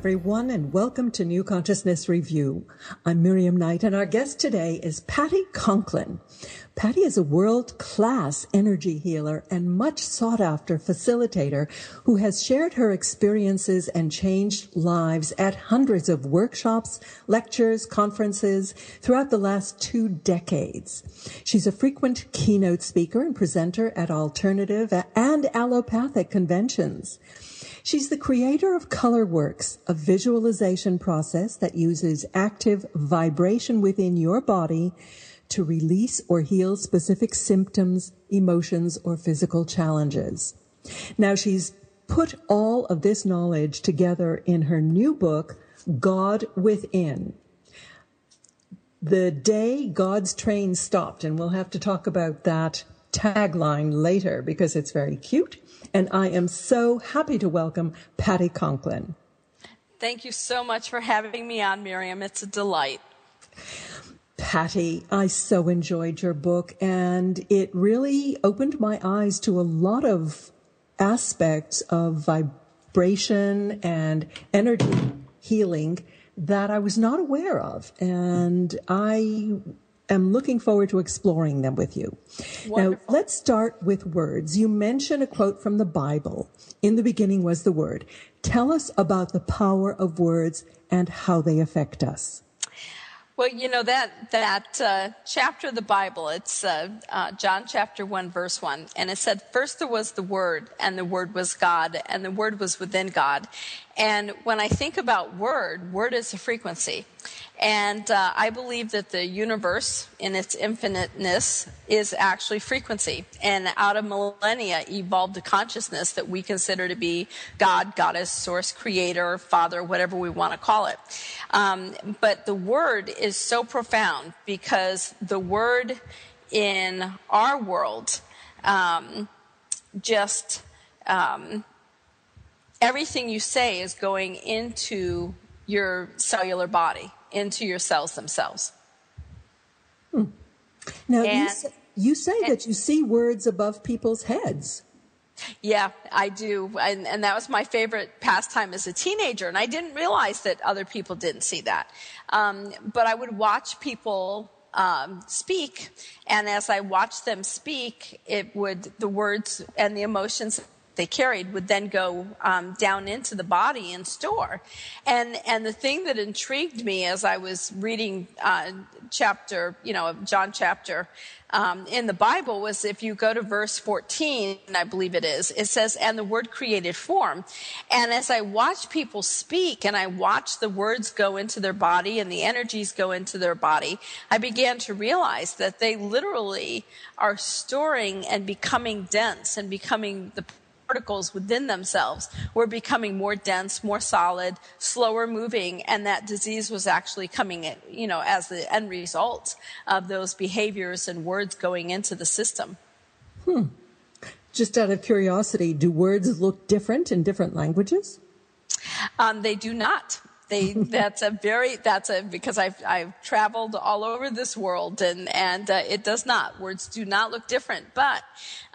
Everyone, and welcome to New Consciousness Review. I'm Miriam Knight, and our guest today is Patti Conklin. Patti is a world-class energy healer and much sought after facilitator who has shared her experiences and changed lives at hundreds of workshops, lectures, conferences throughout the last two decades. She's a frequent keynote speaker and presenter at alternative and allopathic conventions. She's the creator of ColorWorks, a visualization process that uses active vibration within your body to release or heal specific symptoms, emotions, or physical challenges. Now she's put all of this knowledge together in her new book, God Within. The day God's train stopped, and we'll have to talk about that tagline later because it's very cute. And I am so happy to welcome Patti Conklin. Thank you so much for having me on, Miriam. It's a delight. Patti, I so enjoyed your book and it really opened my eyes to a lot of aspects of vibration and energy healing that I was not aware of. And I am looking forward to exploring them with you. Wonderful. Now, let's start with words. You mentioned a quote from the Bible. In the beginning was the word. Tell us about the power of words and how they affect us. Well, you know that that uh, chapter of the Bible. It's uh, uh, John chapter one, verse one, and it said, "First there was the Word, and the Word was God, and the Word was within God." And when I think about word, word is a frequency. And uh, I believe that the universe, in its infiniteness, is actually frequency. And out of millennia evolved a consciousness that we consider to be God, Goddess, Source, Creator, Father, whatever we want to call it. Um, but the word is so profound because the word in our world um, just um, everything you say is going into your cellular body, into your cells themselves. Hmm. Now, and, you, say, you say and, that you see words above people's heads. Yeah, I do. And, and, that was my favorite pastime as a teenager. And I didn't realize that other people didn't see that. Um, but I would watch people um, speak. And as I watched them speak, it would, the words and the emotions they carried would then go um, down into the body and store. And and the thing that intrigued me as I was reading uh, chapter, you know, John chapter um, in the Bible was if you go to verse 14, I believe it is, it says, and the word created form. And as I watch people speak and I watch the words go into their body and the energies go into their body, I began to realize that they literally are storing and becoming dense and becoming the particles within themselves were becoming more dense, more solid, slower moving, and that disease was actually coming, in, you know, as the end result of those behaviors and words going into the system. Hmm. Just out of curiosity, do words look different in different languages? Um, they do not. They, that's a very, that's a, because I've, I've traveled all over this world and, and uh, it does not. Words do not look different. But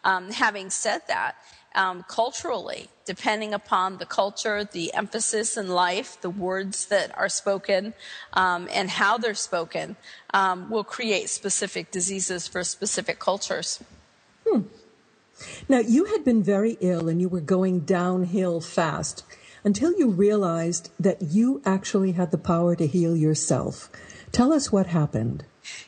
um, having said that, um, culturally, depending upon the culture, the emphasis in life, the words that are spoken, um, and how they're spoken, um, will create specific diseases for specific cultures. Hmm. Now, you had been very ill and you were going downhill fast until you realized that you actually had the power to heal yourself. Tell us what happened.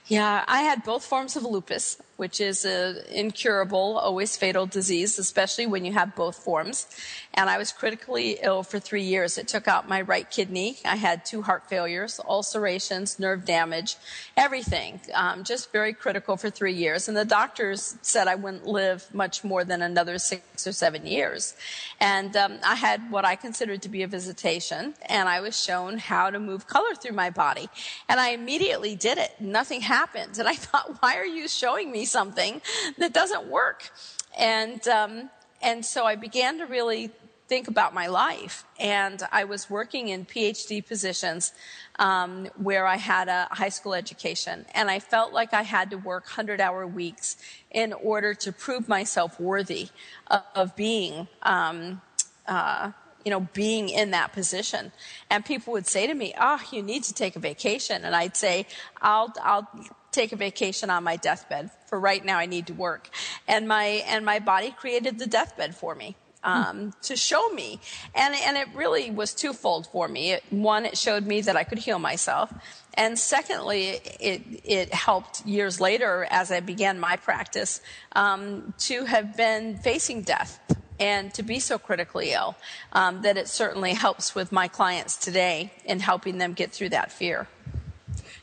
Yeah, I had both forms of lupus, which is an incurable, always fatal disease, especially when you have both forms. And I was critically ill for three years. It took out my right kidney. I had two heart failures, ulcerations, nerve damage, everything. Um, just very critical for three years. And the doctors said I wouldn't live much more than another six or seven years. And um, I had what I considered to be a visitation, and I was shown how to move color through my body. And I immediately did it. Nothing happened. And I thought, why are you showing me something that doesn't work? And, um, and so I began to really think about my life. And I was working in PhD positions um, where I had a high school education. And I felt like I had to work 100 hour weeks in order to prove myself worthy of, of being um, uh, you know, being in that position. And people would say to me, "Oh, you need to take a vacation," and I'd say, "I'll, I'll." Take a vacation on my deathbed for right now i need to work and my and my body created the deathbed for me um, to show me. And, and it really was twofold for me. It, one, it showed me that I could heal myself. And secondly, it, it helped years later as I began my practice um, to have been facing death and to be so critically ill um, that it certainly helps with my clients today in helping them get through that fear.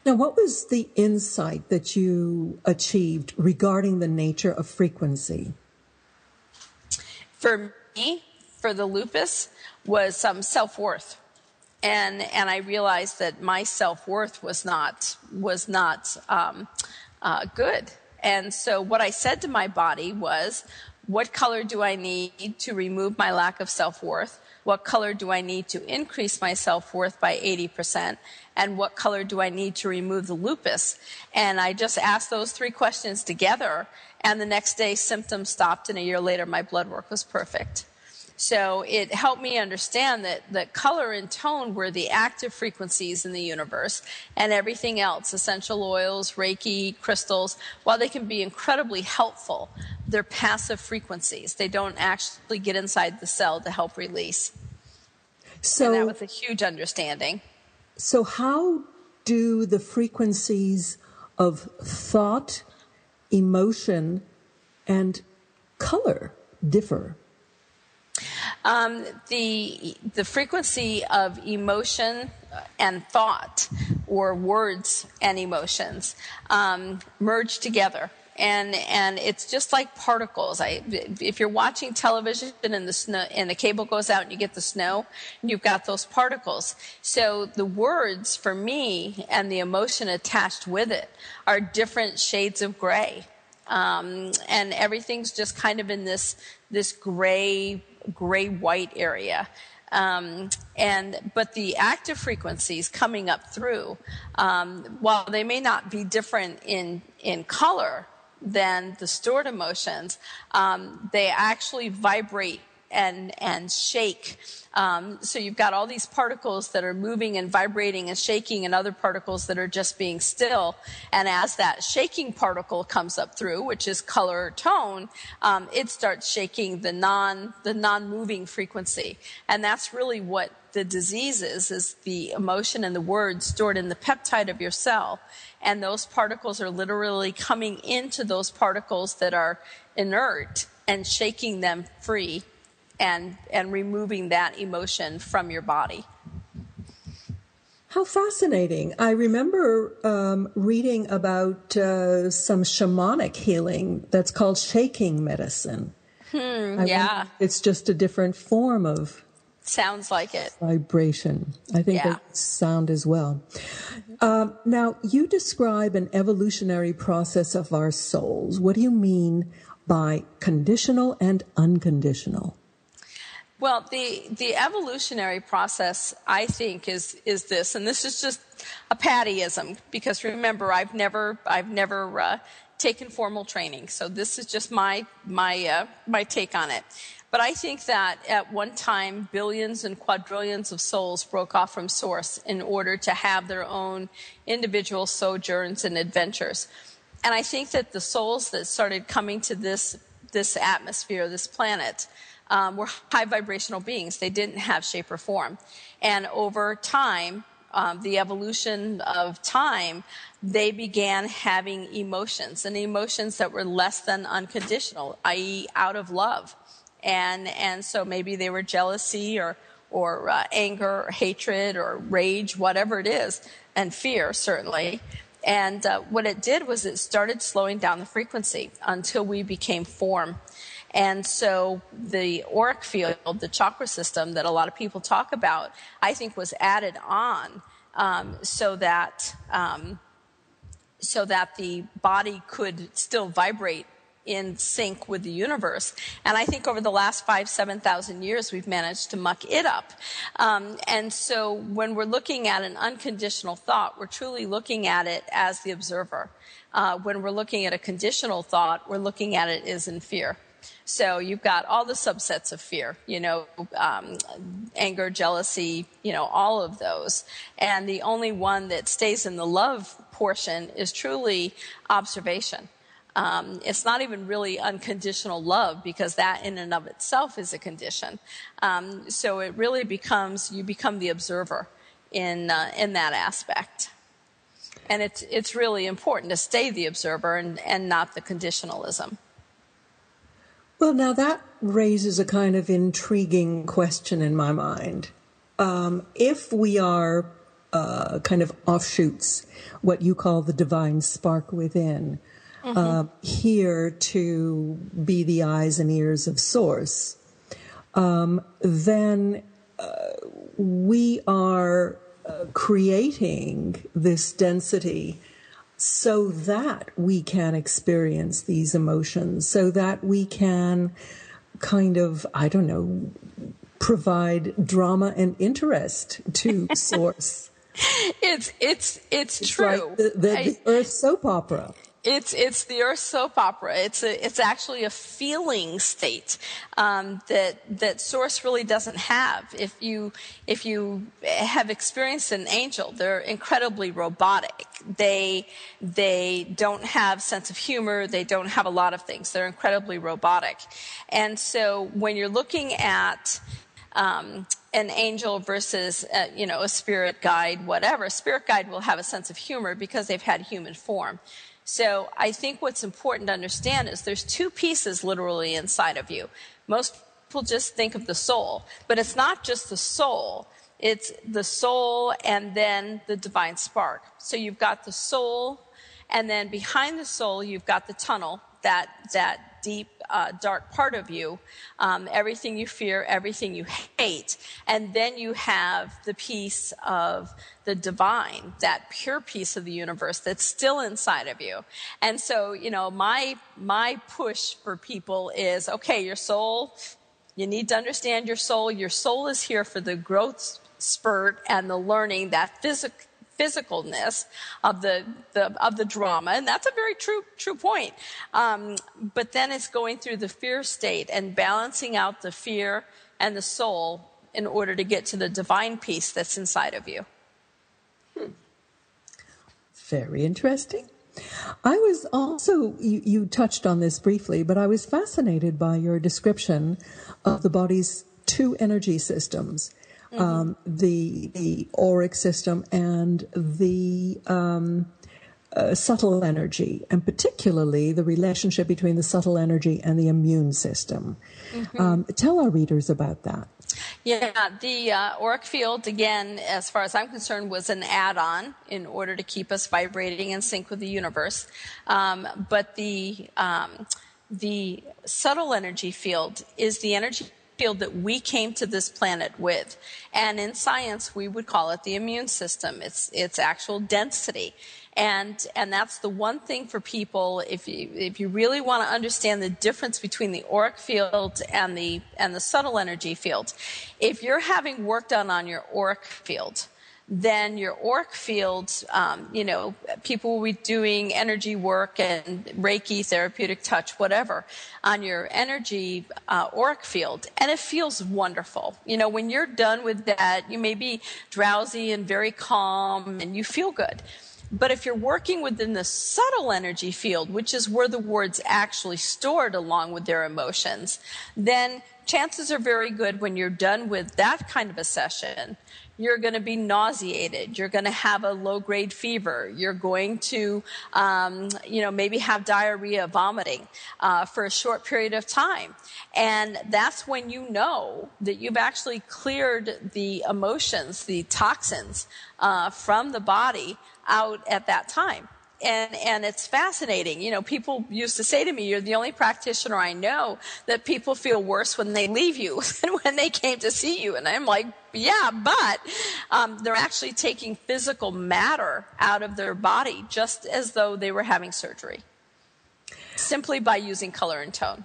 Now, what was the insight that you achieved regarding the nature of frequency? For me for the lupus was some self worth. And, and I realized that my self worth was not, was not um, uh, good. And so what I said to my body was, what color do I need to remove my lack of self worth? What color do I need to increase my self worth by 80%? And what color do I need to remove the lupus? And I just asked those three questions together. And the next day, symptoms stopped. And a year later, my blood work was perfect. So it helped me understand that, that color and tone were the active frequencies in the universe and everything else, essential oils, Reiki, crystals, while they can be incredibly helpful, they're passive frequencies. They don't actually get inside the cell to help release. So and that was a huge understanding. So how do the frequencies of thought, emotion, and color differ? Um, the the frequency of emotion and thought, or words and emotions, um, merge together. And and it's just like particles. I, if you're watching television and the snow and the cable goes out and you get the snow, you've got those particles. So the words for me and the emotion attached with it are different shades of gray. Um, and everything's just kind of in this this gray gray white area. Um, and but the active frequencies coming up through, um, while they may not be different in in color than the stored emotions, um, they actually vibrate and and shake. Um, so you've got all these particles that are moving and vibrating and shaking, and other particles that are just being still. And as that shaking particle comes up through, which is color or tone, um, it starts shaking the non the non-moving frequency, and that's really what the disease is: is the emotion and the words stored in the peptide of your cell, and those particles are literally coming into those particles that are inert and shaking them free and, and removing that emotion from your body. How fascinating. I remember um, reading about uh, some shamanic healing that's called shaking medicine. Hmm, yeah. It's just a different form of. Sounds like it. Vibration. I think yeah. sound as well. Um, now, you describe an evolutionary process of our souls. What do you mean by conditional and unconditional? Well, the, the evolutionary process, I think, is, is this, and this is just a Pattyism, because remember, I've never, I've never uh, taken formal training, so this is just my, my, uh, my take on it. But I think that at one time, billions and quadrillions of souls broke off from Source in order to have their own individual sojourns and adventures. And I think that the souls that started coming to this, this atmosphere, this planet, um, were high vibrational beings. They didn't have shape or form. And over time, um, the evolution of time, they began having emotions and emotions that were less than unconditional, i.e., out of love. And, and so maybe they were jealousy or, or uh, anger or hatred or rage, whatever it is, and fear, certainly. And uh, what it did was it started slowing down the frequency until we became form. And so the auric field, the chakra system that a lot of people talk about, I think was added on um, so that um, so that the body could still vibrate in sync with the universe. And I think over the last five, 7,000 years, we've managed to muck it up. Um, and so when we're looking at an unconditional thought, we're truly looking at it as the observer. Uh, when we're looking at a conditional thought, we're looking at it as in fear So you've got all the subsets of fear, you know, um, anger, jealousy, you know, all of those. And the only one that stays in the love portion is truly observation. Um, it's not even really unconditional love because that in and of itself is a condition. Um, so it really becomes you become the observer in uh, in that aspect, and it's it's really important to stay the observer and, and not the conditionalism. Well, now that raises a kind of intriguing question in my mind. Um, if we are uh, kind of offshoots, what you call the divine spark within, mm-hmm. uh, here to be the eyes and ears of Source, um, then uh, we are uh, creating this density so that we can experience these emotions, so that we can kind of, I don't know, provide drama and interest to Source. it's it's it's, it's true. Like the, the, I, the Earth soap opera. It's it's the Earth soap opera. It's a, it's actually a feeling state um, that that Source really doesn't have. If you if you have experienced an angel, they're incredibly robotic. They they don't have sense of humor. They don't have a lot of things. They're incredibly robotic, and so when you're looking at um, an angel versus uh, you know a spirit guide whatever a spirit guide will have a sense of humor because they've had human form so I think what's important to understand is there's two pieces literally inside of you. Most people just think of the soul, but it's not just the soul. It's the soul and then the divine spark. So you've got the soul, and then behind the soul, you've got the tunnel, that, that deep, uh, dark part of you, um, everything you fear, everything you hate. And then you have the piece of the divine, that pure piece of the universe that's still inside of you. And so, you know, my, my push for people is, okay, your soul, you need to understand your soul. Your soul is here for the growth spurt and the learning, that physical, physicalness of the, the, of the drama, and that's a very true true point. Um, but then it's going through the fear state and balancing out the fear and the soul in order to get to the divine peace that's inside of you. Hmm. Very interesting. I was also, you, you, touched on this briefly, but I was fascinated by your description of the body's two energy systems. Um, the the auric system and the um, uh, subtle energy, and particularly the relationship between the subtle energy and the immune system. Mm-hmm. Um, tell our readers about that. Yeah, the uh, auric field, again, as far as I'm concerned, was an add on in order to keep us vibrating in sync with the universe. Um, but the, um, the subtle energy field is the energy field that we came to this planet with. And in science, we would call it the immune system. It's, it's actual density. And, and that's the one thing for people, if you, if you really want to understand the difference between the auric field and the, and the subtle energy field, if you're having work done on your auric field, then your auric field, um, you know, people will be doing energy work and Reiki, therapeutic touch, whatever, on your energy uh, auric field, and it feels wonderful. You know, when you're done with that, you may be drowsy and very calm, and you feel good. But if you're working within the subtle energy field, which is where the words actually stored along with their emotions, then chances are very good when you're done with that kind of a session you're going to be nauseated. You're going to have a low grade fever. You're going to, um, you know, maybe have diarrhea, vomiting uh, for a short period of time. And that's when you know that you've actually cleared the emotions, the toxins uh, from the body out at that time and and it's fascinating. You know, people used to say to me, "You're the only practitioner I know that people feel worse when they leave you than when they came to see you." And I'm like, "Yeah, but um, they're actually taking physical matter out of their body just as though they were having surgery, simply by using color and tone."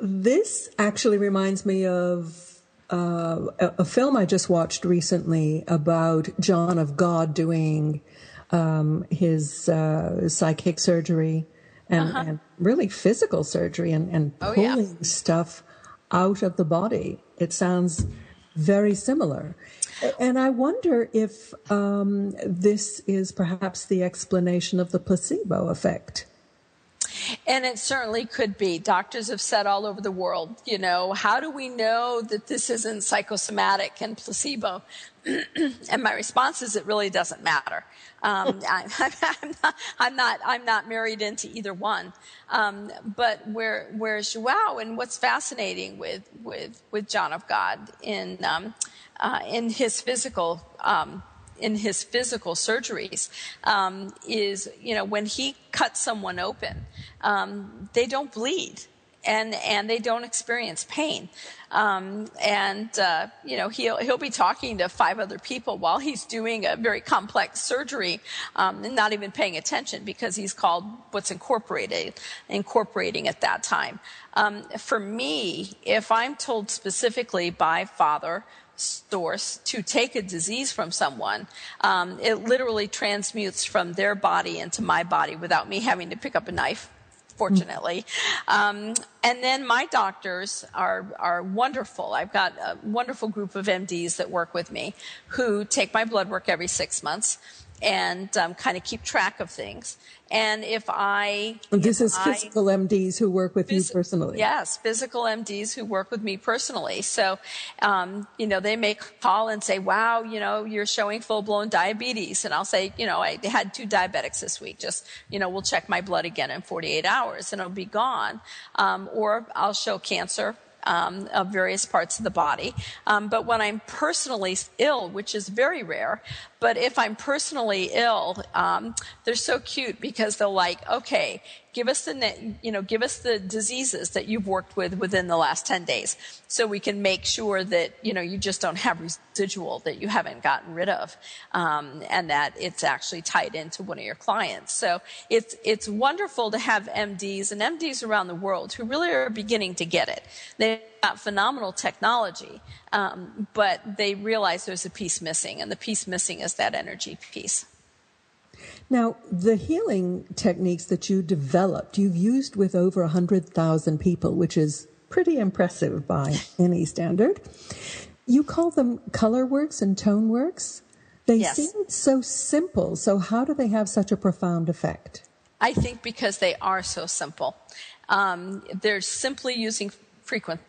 This actually reminds me of uh, a, a, film I just watched recently about John of God doing um, his uh, psychic surgery and, uh-huh. and really physical surgery and, and pulling oh, yeah. stuff out of the body. It sounds very similar. And I wonder if um, this is perhaps the explanation of the placebo effect. And it certainly could be. Doctors have said all over the world, you know, how do we know that this isn't psychosomatic and placebo? and my response is, it really doesn't matter. Um, I, am not, I'm not, I'm not married into either one. Um, but where, where's Joao and what's fascinating with, with, with John of God in, um, uh, in his physical, um, in his physical surgeries um, is, you know, when he cuts someone open, um, they don't bleed and and they don't experience pain. Um, and uh, you know he'll he'll be talking to five other people while he's doing a very complex surgery um, and not even paying attention because he's called what's incorporated incorporating at that time. Um, for me, if I'm told specifically by father source to take a disease from someone, um, it literally transmutes from their body into my body without me having to pick up a knife. Fortunately, um, and then my doctors are are wonderful. I've got a wonderful group of MDs that work with me who take my blood work every six months and um, kind of keep track of things. And if I. This if is physical I, MDs who work with phys- you personally. Yes, physical MDs who work with me personally. So, um, you know, they may call and say, wow, you know, you're showing full blown diabetes. And I'll say, you know, I had two diabetics this week. Just, you know, we'll check my blood again in 48 hours and it'll be gone. Um, or I'll show cancer um, of various parts of the body. Um, but when I'm personally ill, which is very rare, but if I'm personally ill, um, they're so cute because they're like, okay, give us the, you know, give us the diseases that you've worked with within the last 10 days. So we can make sure that, you know, you just don't have residual that you haven't gotten rid of. Um, and that it's actually tied into one of your clients. So it's, it's wonderful to have MDs and MDs around the world who really are beginning to get it. They got phenomenal technology, um, but they realize there's a piece missing, and the piece missing is that energy piece. Now, the healing techniques that you developed, you've used with over 100,000 people, which is pretty impressive by any standard. You call them color works and tone works. They yes. seem so simple. So, how do they have such a profound effect? I think because they are so simple. Um, they're simply using frequency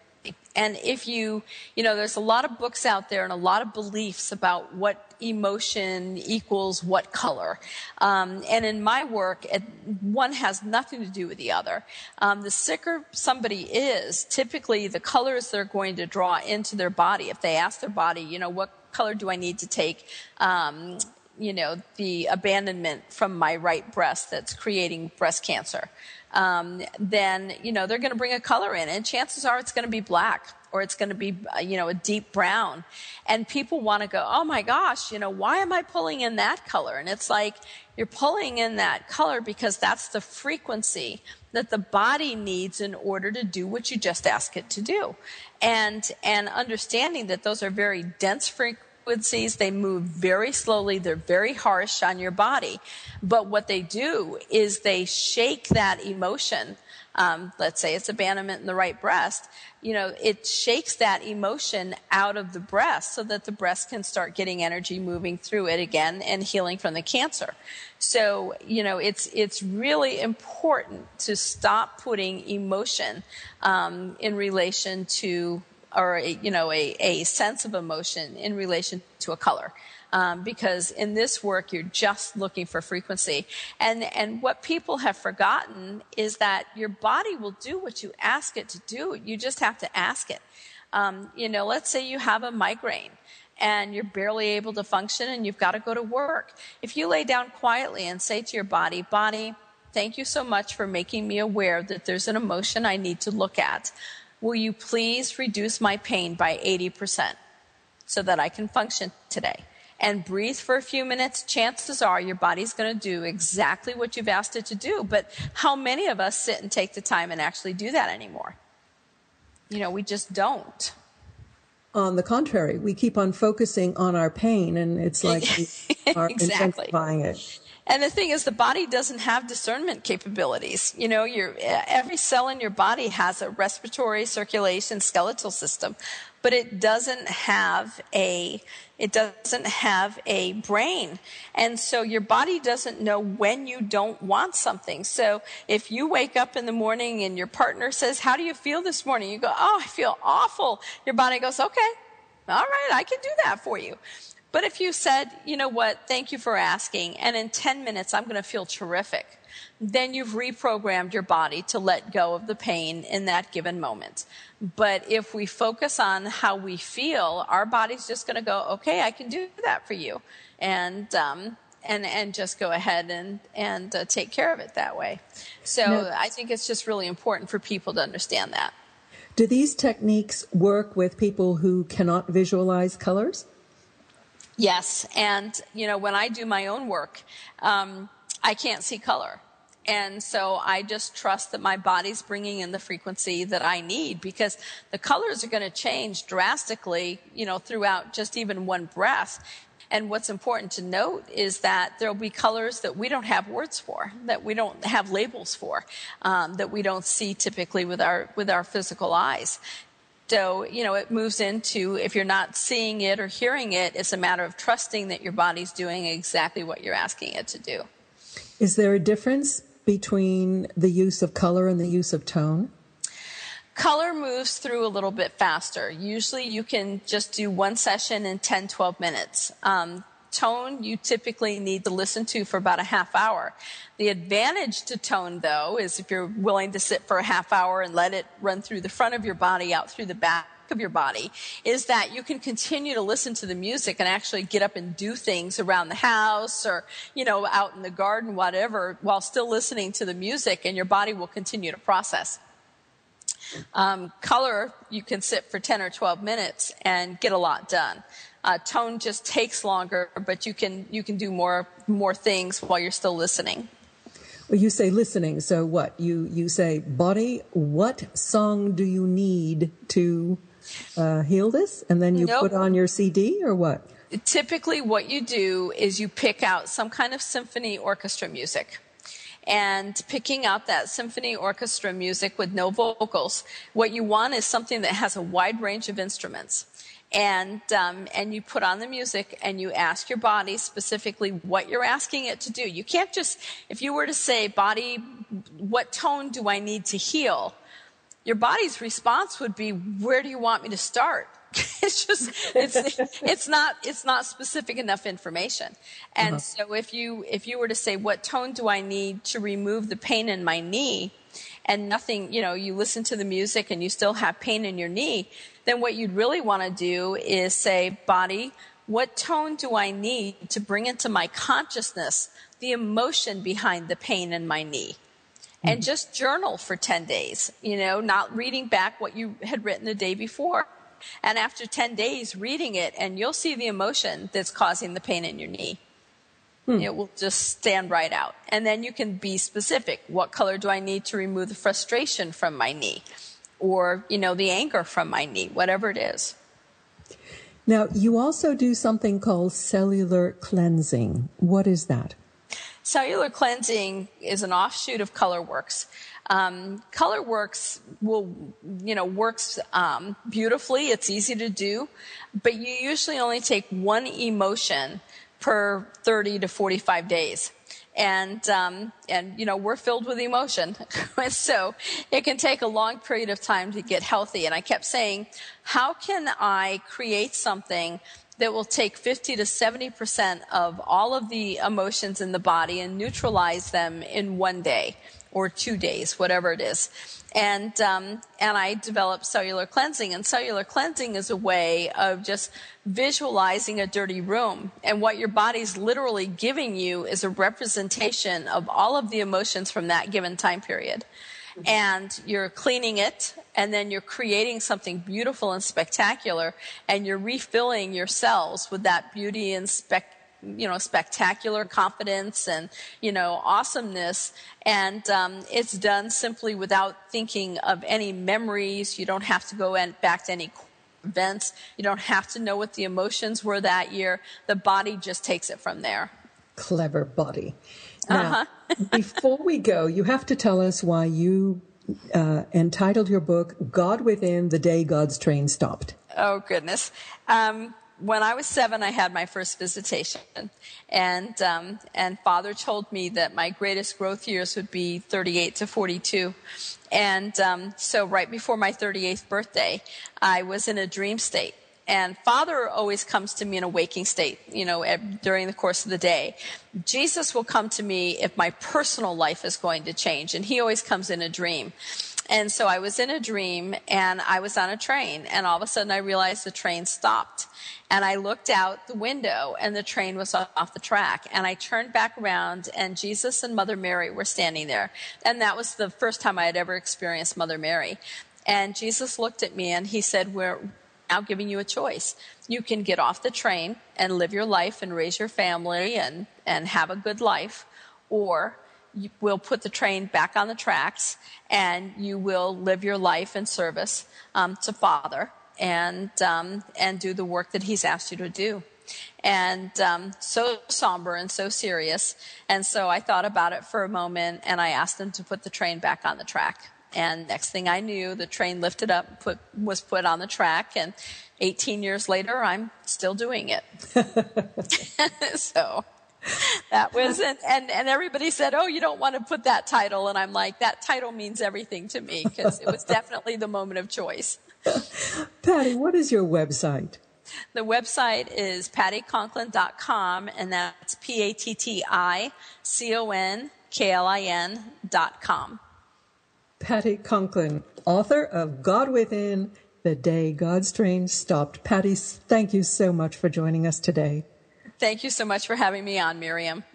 and if you, you know, there's a lot of books out there and a lot of beliefs about what emotion equals what color. Um, and in my work, it, one has nothing to do with the other. Um, the sicker somebody is, typically the colors they're going to draw into their body. If they ask their body, you know, what color do I need to take? Um, you know, the abandonment from my right breast that's creating breast cancer. Um, then you know they're going to bring a color in, and chances are it's going to be black or it's going to be uh, you know a deep brown, and people want to go, oh my gosh, you know why am I pulling in that color? And it's like you're pulling in that color because that's the frequency that the body needs in order to do what you just ask it to do, and and understanding that those are very dense frequencies frequencies. They move very slowly. They're very harsh on your body. But what they do is they shake that emotion. Um, let's say it's abandonment in the right breast. You know, it shakes that emotion out of the breast so that the breast can start getting energy moving through it again and healing from the cancer. So, you know, it's, it's really important to stop putting emotion um, in relation to or a, you know a, a sense of emotion in relation to a color. Um, because in this work you're just looking for frequency. And and what people have forgotten is that your body will do what you ask it to do. You just have to ask it. Um, you know let's say you have a migraine and you're barely able to function and you've got to go to work. If you lay down quietly and say to your body body thank you so much for making me aware that there's an emotion i need to look at Will you please reduce my pain by 80% so that I can function today? And breathe for a few minutes. Chances are your body's going to do exactly what you've asked it to do. But how many of us sit and take the time and actually do that anymore? You know, we just don't. On the contrary, we keep on focusing on our pain, and it's like we are exactly. intensifying it. And the thing is, the body doesn't have discernment capabilities. You know, your, every cell in your body has a respiratory, circulation, skeletal system, but it doesn't have a, it doesn't have a brain. And so your body doesn't know when you don't want something. So if you wake up in the morning and your partner says, how do you feel this morning? You go, oh, I feel awful. Your body goes, okay, all right, I can do that for you. But if you said, you know what, thank you for asking, and in 10 minutes I'm going to feel terrific, then you've reprogrammed your body to let go of the pain in that given moment. But if we focus on how we feel, our body's just going to go, okay, I can do that for you. And, um, and, and just go ahead and, and uh, take care of it that way. So now, I think it's just really important for people to understand that. Do these techniques work with people who cannot visualize colors? Yes, and you know when I do my own work, um, I can't see color. And so I just trust that my body's bringing in the frequency that I need because the colors are going to change drastically, you know, throughout just even one breath. And what's important to note is that there'll be colors that we don't have words for, that we don't have labels for, um, that we don't see typically with our with our physical eyes. So, you know, it moves into if you're not seeing it or hearing it, it's a matter of trusting that your body's doing exactly what you're asking it to do. Is there a difference between the use of color and the use of tone? Color moves through a little bit faster. Usually you can just do one session in 10, 12 minutes. Um, tone you typically need to listen to for about a half hour. The advantage to tone, though, is if you're willing to sit for a half hour and let it run through the front of your body, out through the back of your body, is that you can continue to listen to the music and actually get up and do things around the house or, you know, out in the garden, whatever, while still listening to the music, and your body will continue to process. Um, color, you can sit for 10 or 12 minutes and get a lot done. Uh, tone just takes longer, but you can you can do more more things while you're still listening. Well, you say listening. So what? You you say, body, what song do you need to uh, heal this? And then you nope. put on your CD or what? Typically, what you do is you pick out some kind of symphony orchestra music and picking out that symphony orchestra music with no vocals. What you want is something that has a wide range of instruments and um, and you put on the music and you ask your body specifically what you're asking it to do. You can't just if you were to say, "Body, what tone do I need to heal?" Your body's response would be, "Where do you want me to start?" it's just it's it's not it's not specific enough information. And uh-huh. so if you if you were to say, "What tone do I need to remove the pain in my knee?" And nothing, you know, you listen to the music and you still have pain in your knee, then what you'd really want to do is say, body, what tone do I need to bring into my consciousness the emotion behind the pain in my knee? And mm-hmm. just journal for 10 days, you know, not reading back what you had written the day before. And after 10 days, reading it, and you'll see the emotion that's causing the pain in your knee. Hmm. It will just stand right out. And then you can be specific. What color do I need to remove the frustration from my knee? Or, you know, the anger from my knee, whatever it is. Now, you also do something called cellular cleansing. What is that? Cellular cleansing is an offshoot of ColorWorks. Um, ColorWorks will, you know, works um, beautifully. It's easy to do, but you usually only take one emotion per 30 to 45 days. And, um, and, you know, we're filled with emotion. so it can take a long period of time to get healthy. And I kept saying, how can I create something that will take 50 to 70% of all of the emotions in the body and neutralize them in one day or two days, whatever it is. And, um, and I developed cellular cleansing. And cellular cleansing is a way of just visualizing a dirty room. And what your body's literally giving you is a representation of all of the emotions from that given time period. And you're cleaning it, and then you're creating something beautiful and spectacular, and you're refilling your cells with that beauty and spec you know, spectacular confidence and, you know, awesomeness. And um, it's done simply without thinking of any memories. You don't have to go back to any events. You don't have to know what the emotions were that year. The body just takes it from there. clever body. Now, uh-huh. before we go, you have to tell us why you uh, entitled your book "God Within: The Day God's Train Stopped." Oh goodness. Um, when I was seven, I had my first visitation, and um, and Father told me that my greatest growth years would be 38 to 42, and um, so right before my 38th birthday, I was in a dream state. And Father always comes to me in a waking state, you know, during the course of the day. Jesus will come to me if my personal life is going to change, and He always comes in a dream. And so I was in a dream and I was on a train and all of a sudden I realized the train stopped. And I looked out the window and the train was off the track. And I turned back around and Jesus and Mother Mary were standing there. And that was the first time I had ever experienced Mother Mary. And Jesus looked at me and he said, We're now giving you a choice. You can get off the train and live your life and raise your family and, and have a good life, or will put the train back on the tracks and you will live your life in service um, to Father and, um, and do the work that He's asked you to do. And um, so somber and so serious. And so I thought about it for a moment and I asked him to put the train back on the track. And next thing I knew, the train lifted up, put, was put on the track, and 18 years later, I'm still doing it. so that was and, and and everybody said oh you don't want to put that title and i'm like that title means everything to me because it was definitely the moment of choice. Patti what is your website? The website is patticonklin.com and that's p-a-t-t-i-c-o-n-k-l-i-n dot com. Patti conklin author of god within the day god's train stopped. Patti thank you so much for joining us today Thank you so much for having me on, Miriam.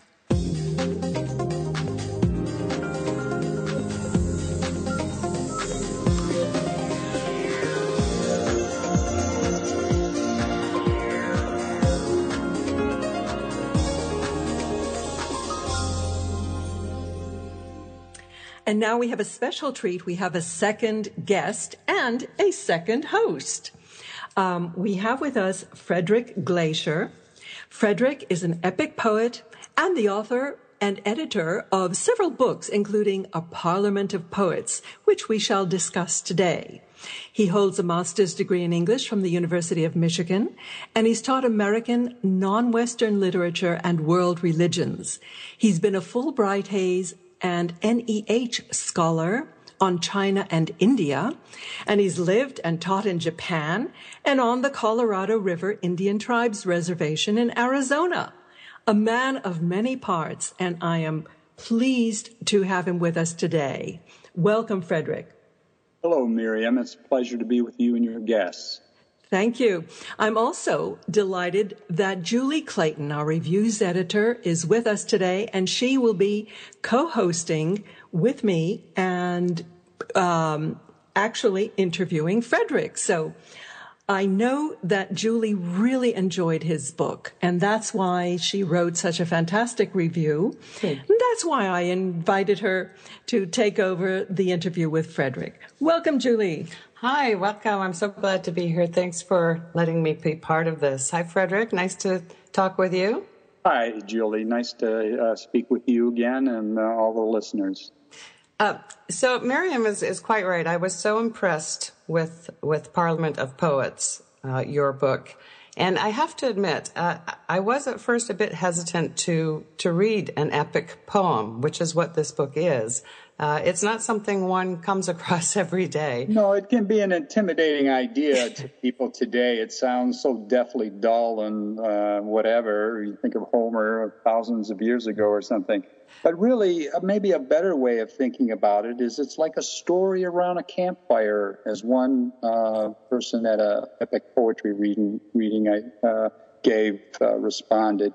And now we have a special treat. We have a second guest and a second host. Um, we have with us Frederick Glaysher. Frederick is an epic poet and the author and editor of several books, including A Parliament of Poets, which we shall discuss today. He holds a master's degree in English from the University of Michigan, and he's taught American non-Western literature and world religions. He's been a Fulbright Hays and NEH scholar on China and India, and he's lived and taught in Japan and on the Colorado River Indian Tribes Reservation in Arizona. A man of many parts, and I am pleased to have him with us today. Welcome, Frederick. Hello, Miriam. It's a pleasure to be with you and your guests. Thank you. I'm also delighted that Julie Clayton, our reviews editor, is with us today, and she will be co-hosting with me and um, actually interviewing Frederick. So I know that Julie really enjoyed his book, and that's why she wrote such a fantastic review. And that's why I invited her to take over the interview with Frederick. Welcome, Julie. Hi, welcome. I'm so glad to be here. Thanks for letting me be part of this. Hi, Frederick. Nice to talk with you. Hi, Julie. Nice to uh, speak with you again and uh, all the listeners. Uh, so Miriam is, is quite right. I was so impressed with with Parliament of Poets, uh, your book, and I have to admit, uh, I was at first a bit hesitant to to read an epic poem, which is what this book is. Uh, it's not something one comes across every day. No, it can be an intimidating idea to people today. It sounds so deathly dull and uh, whatever. You think of Homer thousands of years ago or something. But really, uh, maybe a better way of thinking about it is it's like a story around a campfire, as one uh, person at a epic poetry reading reading I uh, gave uh, responded.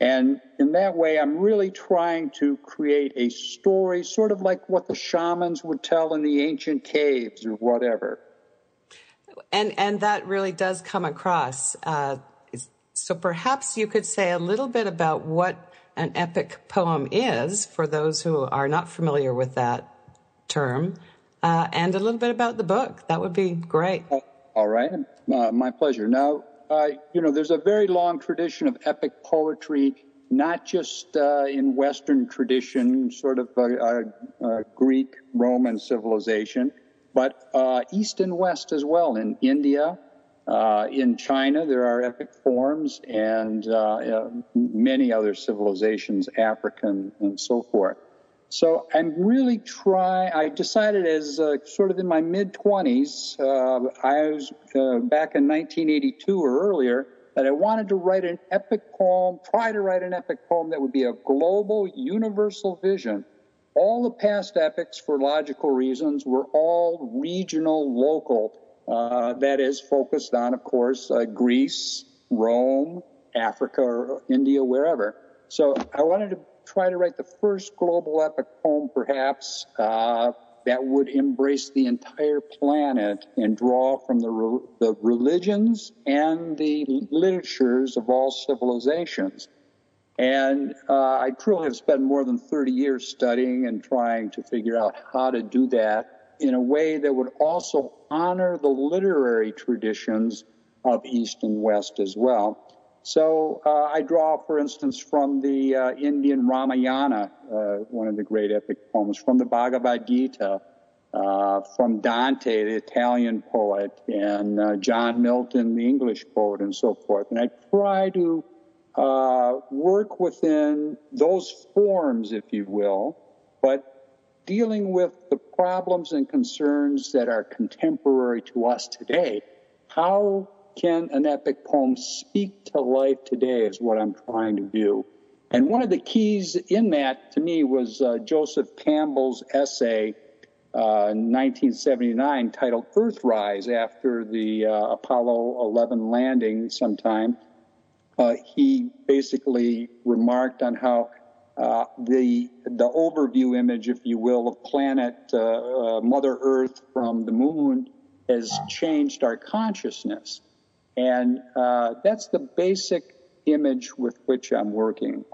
And in that way, I'm really trying to create a story, sort of like what the shamans would tell in the ancient caves or whatever. And and that really does come across. Uh, so perhaps you could say a little bit about what an epic poem is for those who are not familiar with that term, uh, and a little bit about the book. That would be great. All right, uh, my pleasure. Now, uh, you know, there's a very long tradition of epic poetry not just uh, in Western tradition, sort of Greek Roman civilization, but uh, East and West as well. In India, uh, in China, there are epic forms, and many other civilizations, African and so forth. So I'm really trying. I decided as uh, sort of in my mid 20s, uh, I was uh, back in 1982 or earlier, that I wanted to write an epic poem, try to write an epic poem that would be a global, universal vision. All the past epics, for logical reasons, were all regional, local. Uh, that is focused on, of course, uh, Greece, Rome, Africa, India, wherever. So I wanted to try to write the first global epic poem, perhaps, uh, that would embrace the entire planet and draw from the, re- the religions and the literatures of all civilizations. And uh, I truly have spent more than 30 years studying and trying to figure out how to do that in a way that would also honor the literary traditions of East and West as well. So uh, I draw, for instance, from the uh, Indian Ramayana, uh, one of the great epic poems, from the Bhagavad Gita, uh, from Dante, the Italian poet, and uh, John Milton, the English poet, and so forth. And I try to uh, work within those forms, if you will, but dealing with the problems and concerns that are contemporary to us today. How can an epic poem speak to life today is what I'm trying to do. And one of the keys in that to me was uh, Joseph Campbell's essay, uh, 1979, titled Earthrise, after the uh, Apollo 11 landing sometime. Uh, he basically remarked on how uh, the the overview image, if you will, of planet uh, Mother Earth from the moon has changed our consciousness. And uh, that's the basic image with which I'm working.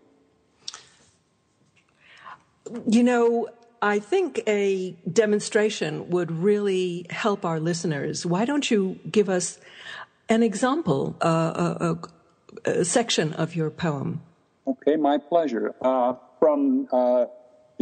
You know, I think a demonstration would really help our listeners. Why don't you give us an example, uh, a, a, section of your poem? Okay, my pleasure. Uh, from uh,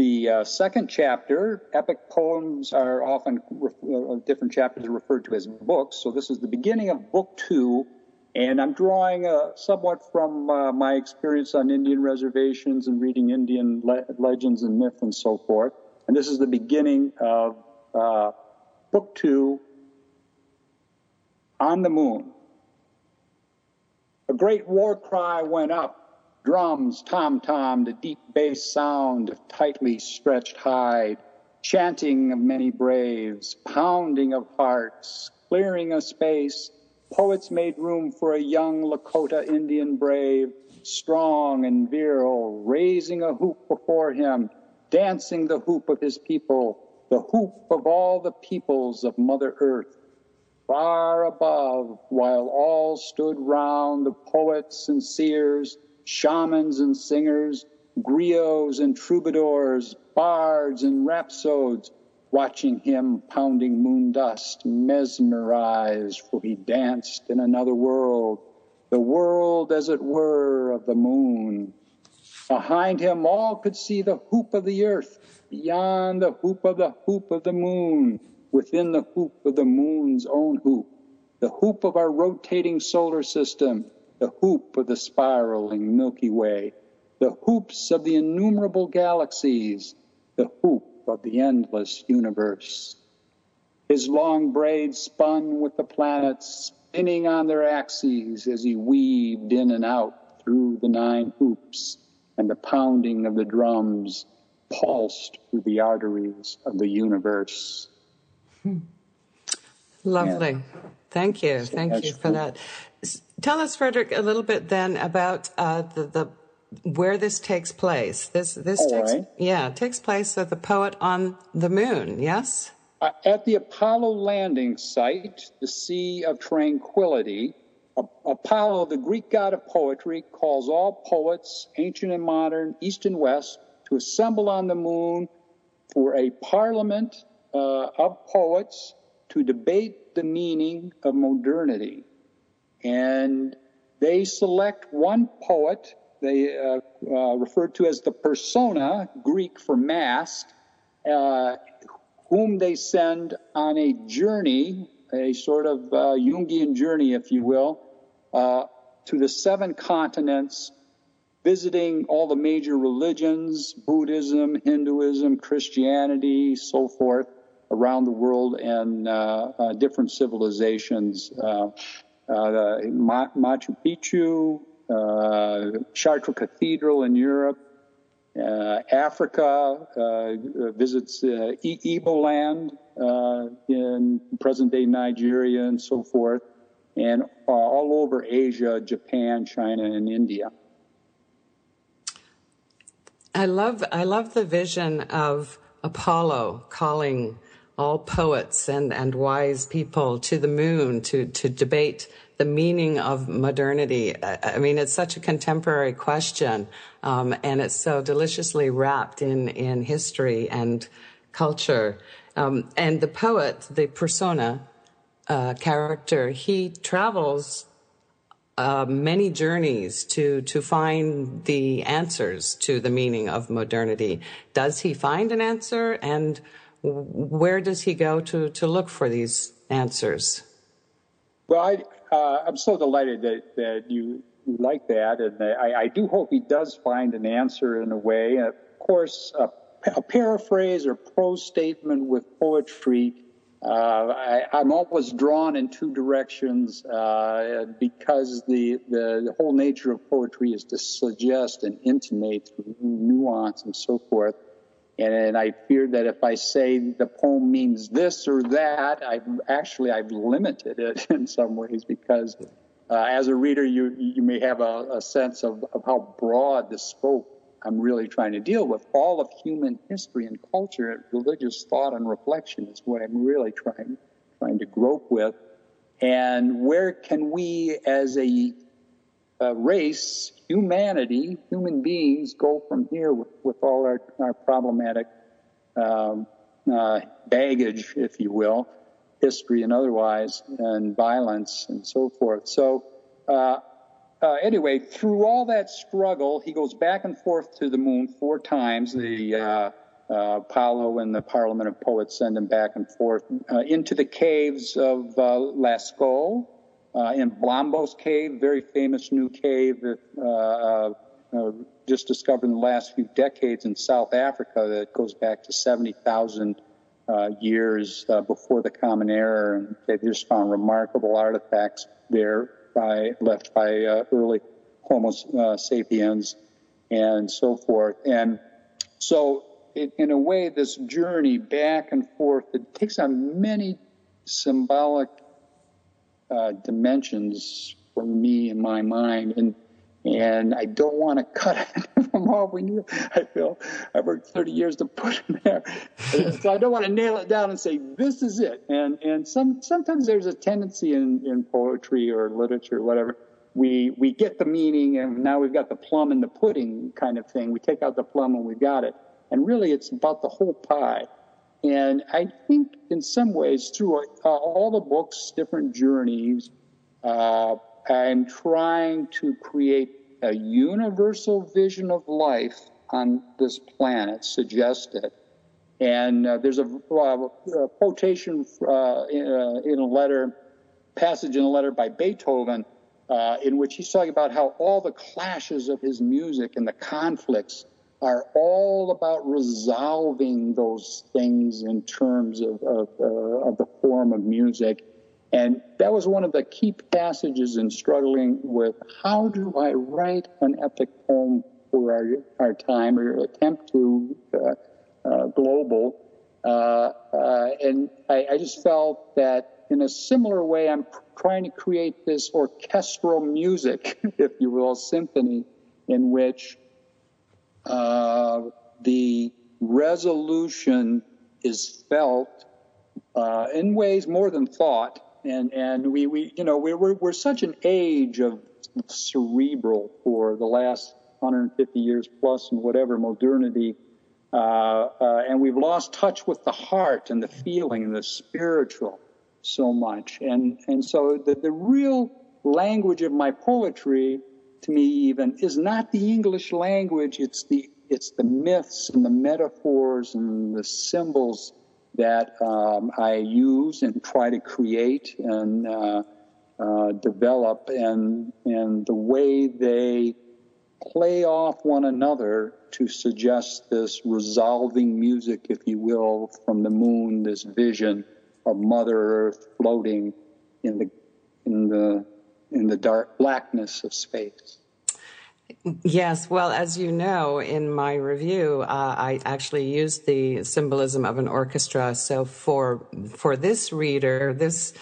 the uh, second chapter, epic poems are often, uh, different chapters are referred to as books. So this is the beginning of book two, and I'm drawing uh, somewhat from uh, my experience on Indian reservations and reading Indian le- legends and myth and so forth. And this is the beginning of uh, book two, On the Moon. A great war cry went up drums tom-tom, the deep bass sound of tightly stretched hide, chanting of many braves, pounding of hearts, clearing a space. Poets made room for a young Lakota Indian brave, strong and virile, raising a hoop before him, dancing the hoop of his people, the hoop of all the peoples of Mother Earth. Far above, while all stood round, the poets and seers, shamans and singers, griots and troubadours, bards and rhapsodes, watching him pounding moon dust, mesmerized, for he danced in another world, the world, as it were, of the moon. Behind him, all could see the hoop of the earth, beyond the hoop of the hoop of the moon, within the hoop of the moon's own hoop, the hoop of our rotating solar system, the hoop of the spiraling Milky Way, the hoops of the innumerable galaxies, the hoop of the endless universe. His long braids spun with the planets, spinning on their axes as he weaved in and out through the nine hoops, and the pounding of the drums pulsed through the arteries of the universe. Hmm. Lovely. Yeah. Thank you. Thank you for that. Tell us, Frederick, a little bit then about uh, the, the where this takes place. This this takes right. yeah takes place at the poet on the moon. Yes. Uh, at the Apollo landing site, the Sea of Tranquility, Apollo, the Greek god of poetry, calls all poets, ancient and modern, east and west, to assemble on the moon for a parliament uh, of poets to debate the meaning of modernity. And they select one poet they uh, uh, referred to as the persona, Greek for mask, uh, whom they send on a journey, a sort of uh, Jungian journey, if you will, uh, to the seven continents, visiting all the major religions, Buddhism, Hinduism, Christianity, so forth, around the world and uh, different civilizations. Machu Picchu, uh, Chartres Cathedral in Europe, uh, Africa uh, visits uh, Igbo land in present-day Nigeria and so forth, and all over Asia, Japan, China, and India. I love I love the vision of Apollo calling all poets and, and wise people to the moon to, to debate the meaning of modernity. I, mean, it's such a contemporary question, um, and it's so deliciously wrapped in, in history and culture. Um, and the poet, the persona uh, character, he travels uh, many journeys to to find the answers to the meaning of modernity. Does he find an answer, and where does he go to to look for these answers? Well, I, uh, I'm so delighted that, that you, like that, and I, I, do hope he does find an answer in a way. Of course, a, a paraphrase or prose statement with poetry. Uh, I, am always drawn in two directions uh, because the, the, the whole nature of poetry is to suggest and intimate through nuance and so forth. And I fear that if I say the poem means this or that, I've actually I've limited it in some ways because uh, as a reader, you you may have a, a sense of, of how broad the scope I'm really trying to deal with. All of human history and culture, religious thought and reflection is what I'm really trying trying to grope with. And where can we, as a uh, race, humanity, human beings go from here with, with all our, our problematic um, uh, baggage, if you will, history and otherwise, and violence and so forth. So, uh, uh, anyway, through all that struggle, he goes back and forth to the moon four times. The uh, uh, Apollo and the Parliament of Poets send him back and forth uh, into the caves of Lascaux, uh, in Blombos Cave, very famous new cave that uh, uh, just discovered in the last few decades in South Africa that goes back to 70,000 uh, years uh, before the Common Era, and they just found remarkable artifacts there by left by uh, early Homo sapiens and so forth. And so, it, in a way, this journey back and forth it takes on many symbolic uh, dimensions for me in my mind, and and I don't want to cut them off. You, I feel I've worked 30 years to put them there, so I don't want to nail it down and say this is it. And and some sometimes there's a tendency in in poetry or literature, or whatever. We we get the meaning, and now we've got the plum in the pudding kind of thing. We take out the plum and we've got it. And really, it's about the whole pie. And I think in some ways, through uh, all the books, different journeys, uh, I'm trying to create a universal vision of life on this planet, suggested. And uh, there's a, uh, a quotation uh, in, uh, in, a letter, passage in a letter by Beethoven, in which he's talking about how all the clashes of his music and the conflicts are all about resolving those things in terms of, of, uh, of, the form of music. And that was one of the key passages in struggling with how do I write an epic poem for our, our time or attempt to uh, uh, global. Uh, uh, and I, I just felt that in a similar way, I'm trying to create this orchestral music, if you will, symphony, in which uh, the resolution is felt uh, in ways more than thought. And, and we, we, you know, we're, we're, we're such an age of cerebral for the last 150 years plus and whatever modernity. Uh, uh, and we've lost touch with the heart and the feeling and the spiritual so much. And, and so the, the real language of my poetry to me even is not the English language. It's the it's the myths and the metaphors and the symbols that um, I use and try to create and uh, uh, develop, and and the way they play off one another to suggest this resolving music, if you will, from the moon, this vision of Mother Earth floating in the in the in the dark blackness of space. Yes, well, as you know, in my review, uh, I actually used the symbolism of an orchestra. So for for this reader, this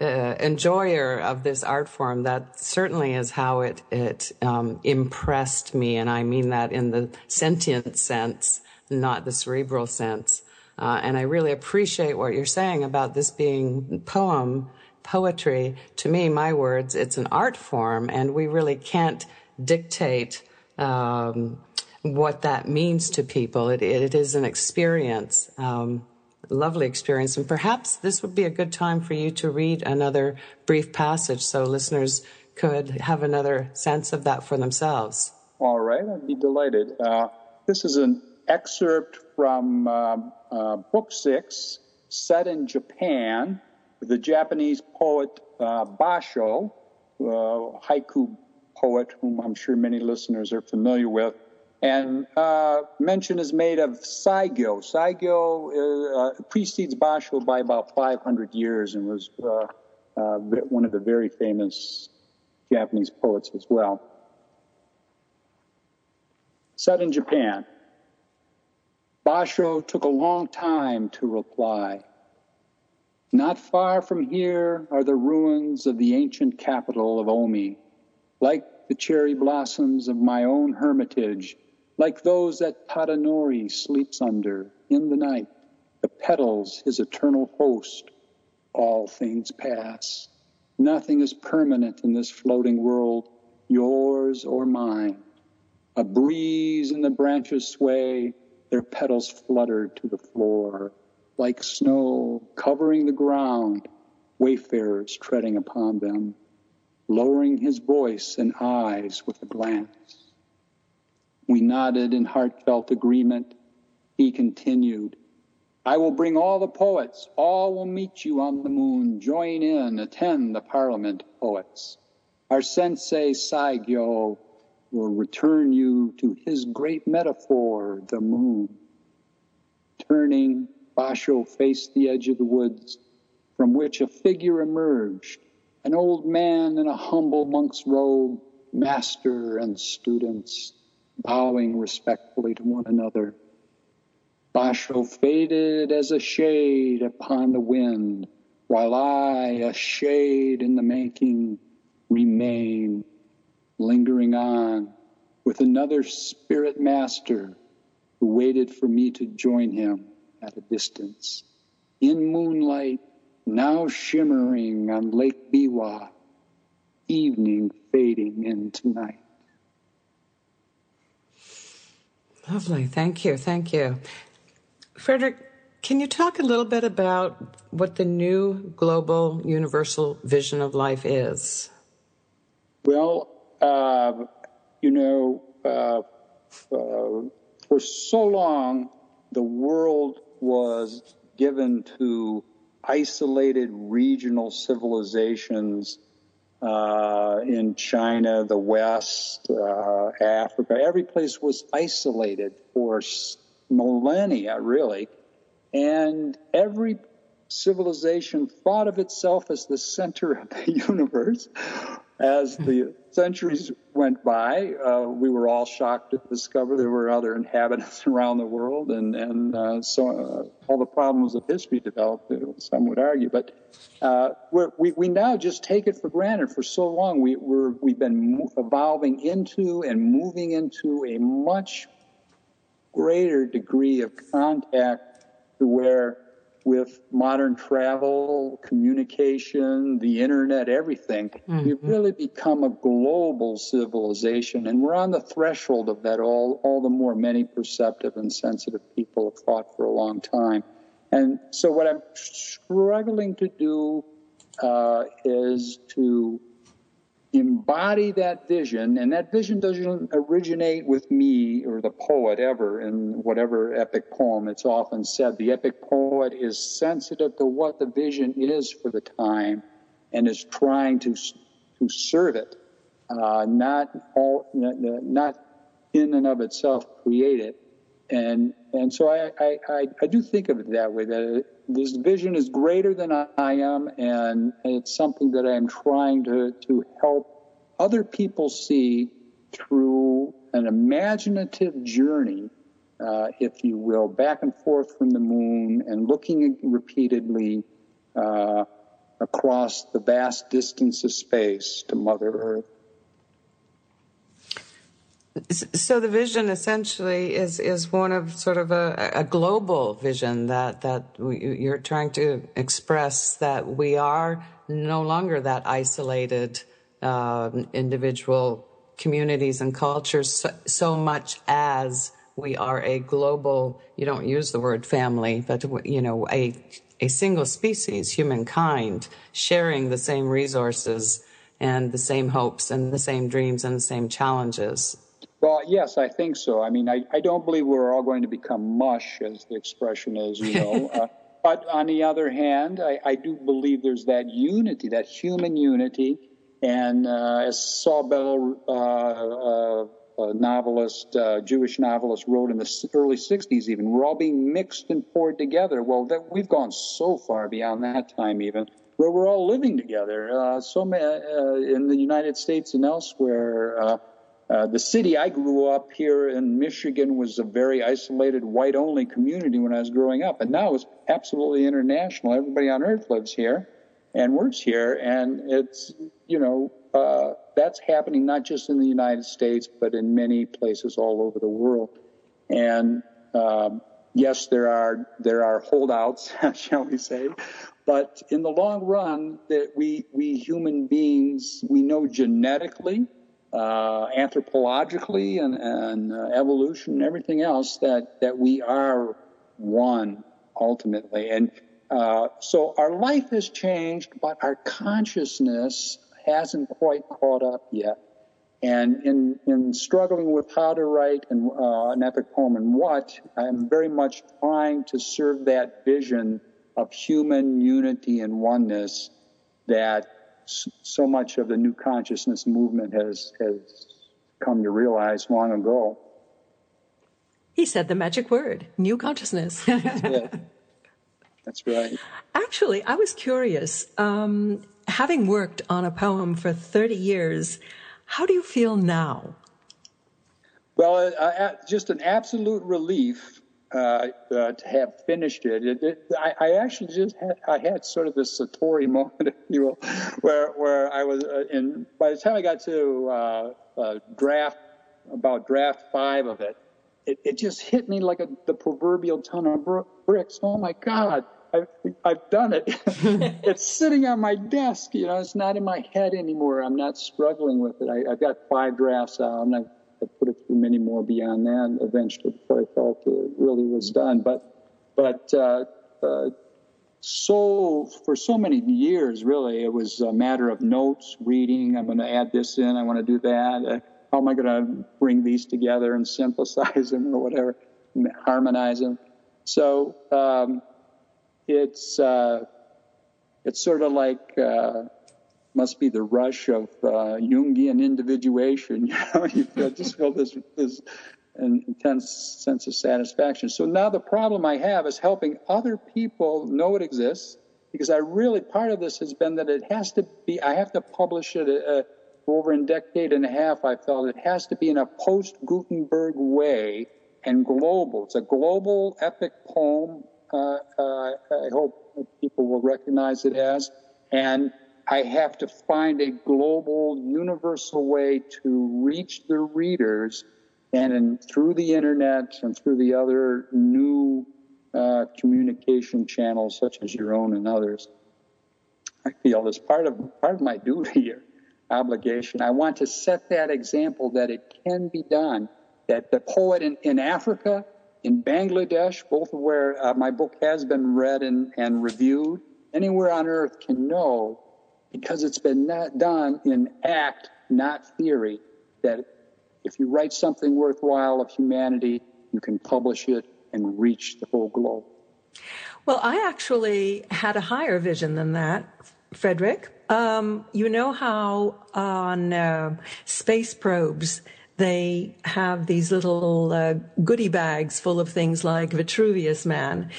uh, enjoyer of this art form, that certainly is how it it um, impressed me, and I mean that in the sentient sense, not the cerebral sense. Uh, and I really appreciate what you're saying about this being poem, poetry. To me, my words, it's an art form, and we really can't dictate um, what that means to people. It, it is an experience, um, lovely experience, and perhaps this would be a good time for you to read another brief passage so listeners could have another sense of that for themselves. All right, I'd be delighted. Uh, this is an excerpt from uh, uh, Book Six, set in Japan, the Japanese poet uh, Basho, uh, haiku poet whom I'm sure many listeners are familiar with. And uh, mention is made of Saigyo. Saigyo uh, precedes Basho by about 500 years and was uh, uh, one of the very famous Japanese poets as well. Set in Japan, Basho took a long time to reply. Not far from here are the ruins of the ancient capital of Omi like the cherry blossoms of my own hermitage, like those that Tadanori sleeps under in the night, the petals his eternal host, all things pass. Nothing is permanent in this floating world, yours or mine. A breeze and the branches sway, their petals flutter to the floor, like snow covering the ground, wayfarers treading upon them lowering his voice and eyes with a glance. We nodded in heartfelt agreement. He continued, I will bring all the poets. All will meet you on the moon. Join in, attend the Parliament poets. Our sensei Saigyo will return you to his great metaphor, the moon. Turning, Basho faced the edge of the woods from which a figure emerged an old man in a humble monk's robe, master and students, bowing respectfully to one another. Basho faded as a shade upon the wind, while I, a shade in the making, remain, lingering on with another spirit master who waited for me to join him at a distance. In moonlight, now shimmering on Lake Biwa, evening fading into night. Lovely. Thank you. Thank you. Frederick, can you talk a little bit about what the new global universal vision of life is? Well, uh, you know, uh, uh, for so long, the world was given to isolated regional civilizations uh, in China, the West, uh, Africa. Every place was isolated for millennia, really. And every civilization thought of itself as the center of the universe as the centuries went by, uh, we were all shocked to discover there were other inhabitants around the world, and and uh, so uh, all the problems of history developed. Some would argue, but uh, we we now just take it for granted. For so long, we we're, we've been evolving into and moving into a much greater degree of contact to where with modern travel, communication, the internet, everything, mm-hmm. we've really become a global civilization. And we're on the threshold of that all, all the more many perceptive and sensitive people have thought for a long time. And so what I'm struggling to do uh, is to embody that vision, and that vision doesn't originate with me or the poet ever in whatever epic poem. It's often said the epic poet is sensitive to what the vision is for the time and is trying to to serve it, uh, not all, not in and of itself create it. And and so I, I, I, do think of it that way that this vision is greater than I am, and it's something that I'm trying to, to help other people see through an imaginative journey, uh, if you will, back and forth from the moon and looking repeatedly uh, across the vast distance of space to Mother Earth. So the vision essentially is is one of sort of a, a global vision that that you're trying to express that we are no longer that isolated uh, individual communities and cultures so, so, much as we are a global. You don't use the word family, but you know a a single species, humankind, sharing the same resources and the same hopes and the same dreams and the same challenges. Well, yes, I think so. I mean, I, I don't believe we're all going to become mush, as the expression is, you know. uh, but on the other hand, I, I do believe there's that unity, that human unity. And uh, as Saul Bellow, uh, uh, novelist, uh, Jewish novelist, wrote in the early 60s, even, we're all being mixed and poured together. Well, that, we've gone so far beyond that time, even, where we're all living together. Uh, so many, in the United States and elsewhere, uh, the city I grew up here in Michigan was a very isolated white only community when I was growing up. And now it's absolutely international. Everybody on earth lives here and works here. And it's, you know, uh, that's happening not just in the United States, but in many places all over the world. And um, yes, there are there are holdouts, shall we say, but in the long run, that we we human beings we know genetically uh, anthropologically and, and uh, evolution and everything else that, that we are one ultimately. And uh, so our life has changed, but our consciousness hasn't quite caught up yet. And in, in struggling with how to write an, uh, an epic poem and what, I'm very much trying to serve that vision of human unity and oneness that so much of the new consciousness movement has has come to realize long ago. He said the magic word, new consciousness. yeah. That's right. Actually, I was curious. Um, having worked on a poem for 30 years, how do you feel now? Well, uh, uh, just an absolute relief uh, uh, to have finished it. it, it I, I, actually just had, I had sort of this Satori moment, if you will, where where I was uh, in. By the time I got to uh, uh, draft about draft five of it, it, it just hit me like a, the proverbial ton of br- bricks. Oh my God! I've, I've done it. it's sitting on my desk. You know, it's not in my head anymore. I'm not struggling with it. I, have got five drafts out, and I Many more beyond that eventually before I felt it really was done. But, but uh, uh, so for so many years, really, it was a matter of notes, reading. I'm going to add this in. I want to do that. Uh, how am I going to bring these together and synthesize them or whatever, harmonize them? So um, it's uh, it's sort of like uh, must be the rush of uh, Jungian individuation. You know, you feel, just feel this this intense sense of satisfaction. So now the problem I have is helping other people know it exists, because I really part of this has been that it has to be. I have to publish it. Uh, over a decade and a half, I felt it has to be in a post Gutenberg way and global. It's a global epic poem. Uh, uh, I hope people will recognize it as. And I have to find a global, universal way to reach the readers and in, through the internet and through the other new uh, communication channels such as your own and others. I feel as part of part of my duty or obligation. I want to set that example that it can be done. That the poet in, in Africa, in Bangladesh, both where uh, my book has been read and, and reviewed, anywhere on earth can know because it's been done in act, not theory, that if you write something worthwhile of humanity, you can publish it and reach the whole globe. Well, I actually had a higher vision than that, Frederick. Um, you know how on uh, space probes they have these little uh, goodie bags full of things like Vitruvius Man.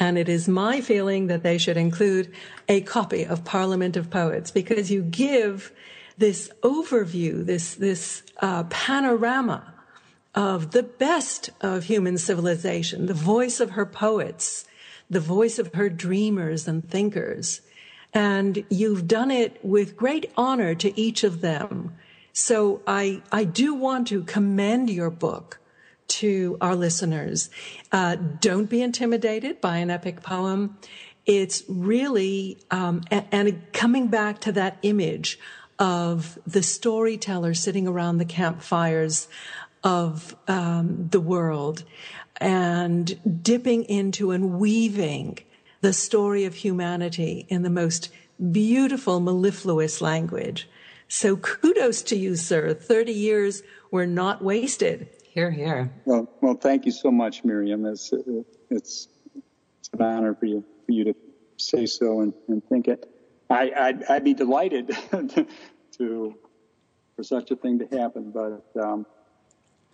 And it is my feeling that they should include a copy of Parliament of Poets because you give this overview, this, this uh, panorama of the best of human civilization, the voice of her poets, the voice of her dreamers and thinkers. And you've done it with great honor to each of them. So I, I do want to commend your book to our listeners. Uh, don't be intimidated by an epic poem. It's really, um, and, and coming back to that image of the storyteller sitting around the campfires of um, the world and dipping into and weaving the story of humanity in the most beautiful, mellifluous language. So kudos to you, sir. 30 years were not wasted. Here, here. Well, well, thank you so much, Miriam. It's, it's, it's an honor for you, for you to say so and, and think it. I, I'd, I'd be delighted to, for such a thing to happen, but, um,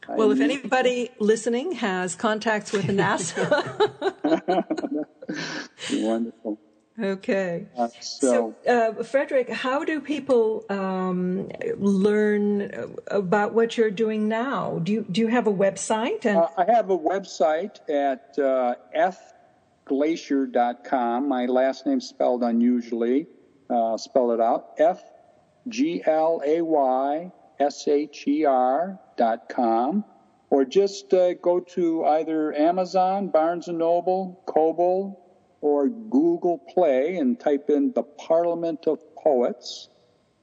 well, if anybody listening has contacts with NASA. Wonderful. Okay. Uh, so, so uh, Frederick, how do people um, learn about what you're doing now? Do you do you have a website? And- uh, I have a website at uh, fglaysher.com. My last name spelled unusually. Uh, spell it out. F G L A Y S H E R dot com. Or just uh, go to either Amazon, Barnes and Noble, Kobo, or Google Play and type in the Parliament of Poets,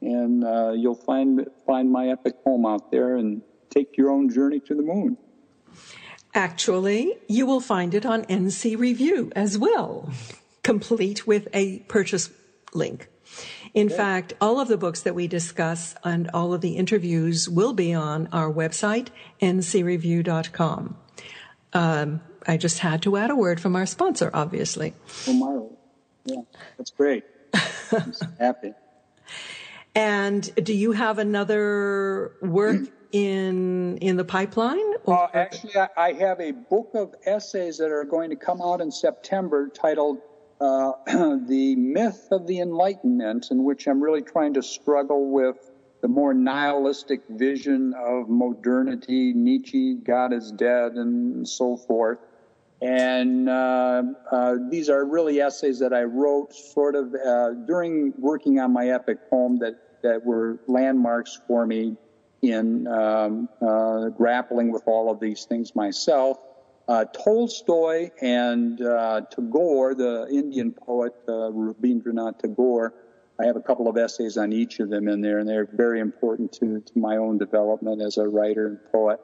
and uh, you'll find find my epic poem out there and take your own journey to the moon. Actually, you will find it on NC Review as well, complete with a purchase link. In okay. fact, all of the books that we discuss and all of the interviews will be on our website, ncreview.com. Um, I just had to add a word from our sponsor, obviously. Oh, my. Yeah, that's great. Happy. And do you have another work in in the pipeline? Uh, actually, I, I, have a book of essays that are going to come out in September titled uh, "The Myth of the Enlightenment," in which I'm really trying to struggle with the more nihilistic vision of modernity, Nietzsche, God is dead, and so forth. And uh, uh, these are really essays that I wrote sort of uh, during working on my epic poem that, that were landmarks for me in um, uh, grappling with all of these things myself. Uh, Tolstoy and uh, Tagore, the Indian poet Rabindranath Tagore, I have a couple of essays on each of them in there, and they're very important to, to my own development as a writer and poet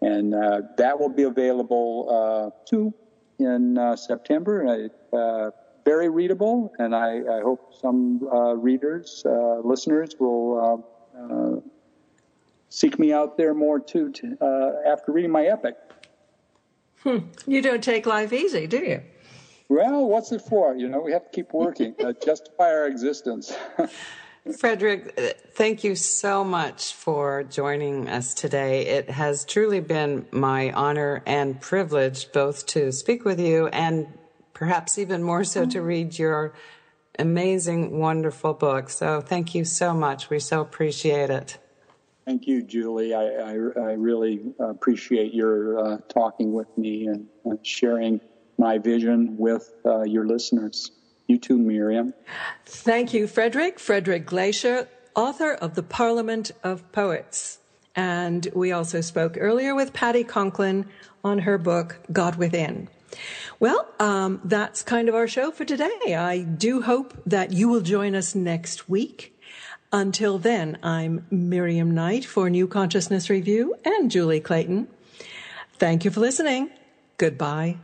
and uh, that will be available uh, too in uh, September. Uh, very readable, and I, I hope some uh, readers, uh, listeners, will seek me out there more too to, after reading my epic. Hmm. You don't take life easy, do you? Well, what's it for? You know, we have to keep working, justify our existence. Frederick, uh, thank you so much for joining us today. It has truly been my honor and privilege both to speak with you and perhaps even more so to read your amazing, wonderful book. So thank you so much. We so appreciate it. Thank you, Julie. I, I, I really appreciate your uh, talking with me and uh, sharing my vision with uh, your listeners. You too, Miriam. Thank you, Frederick. Frederick Glaysher, author of The Parliament of Poets. And we also spoke earlier with Patti Conklin on her book, God Within. Well, um, that's kind of our show for today. I do hope that you will join us next week. Until then, I'm Miriam Knight for New Consciousness Review and Julie Clayton. Thank you for listening. Goodbye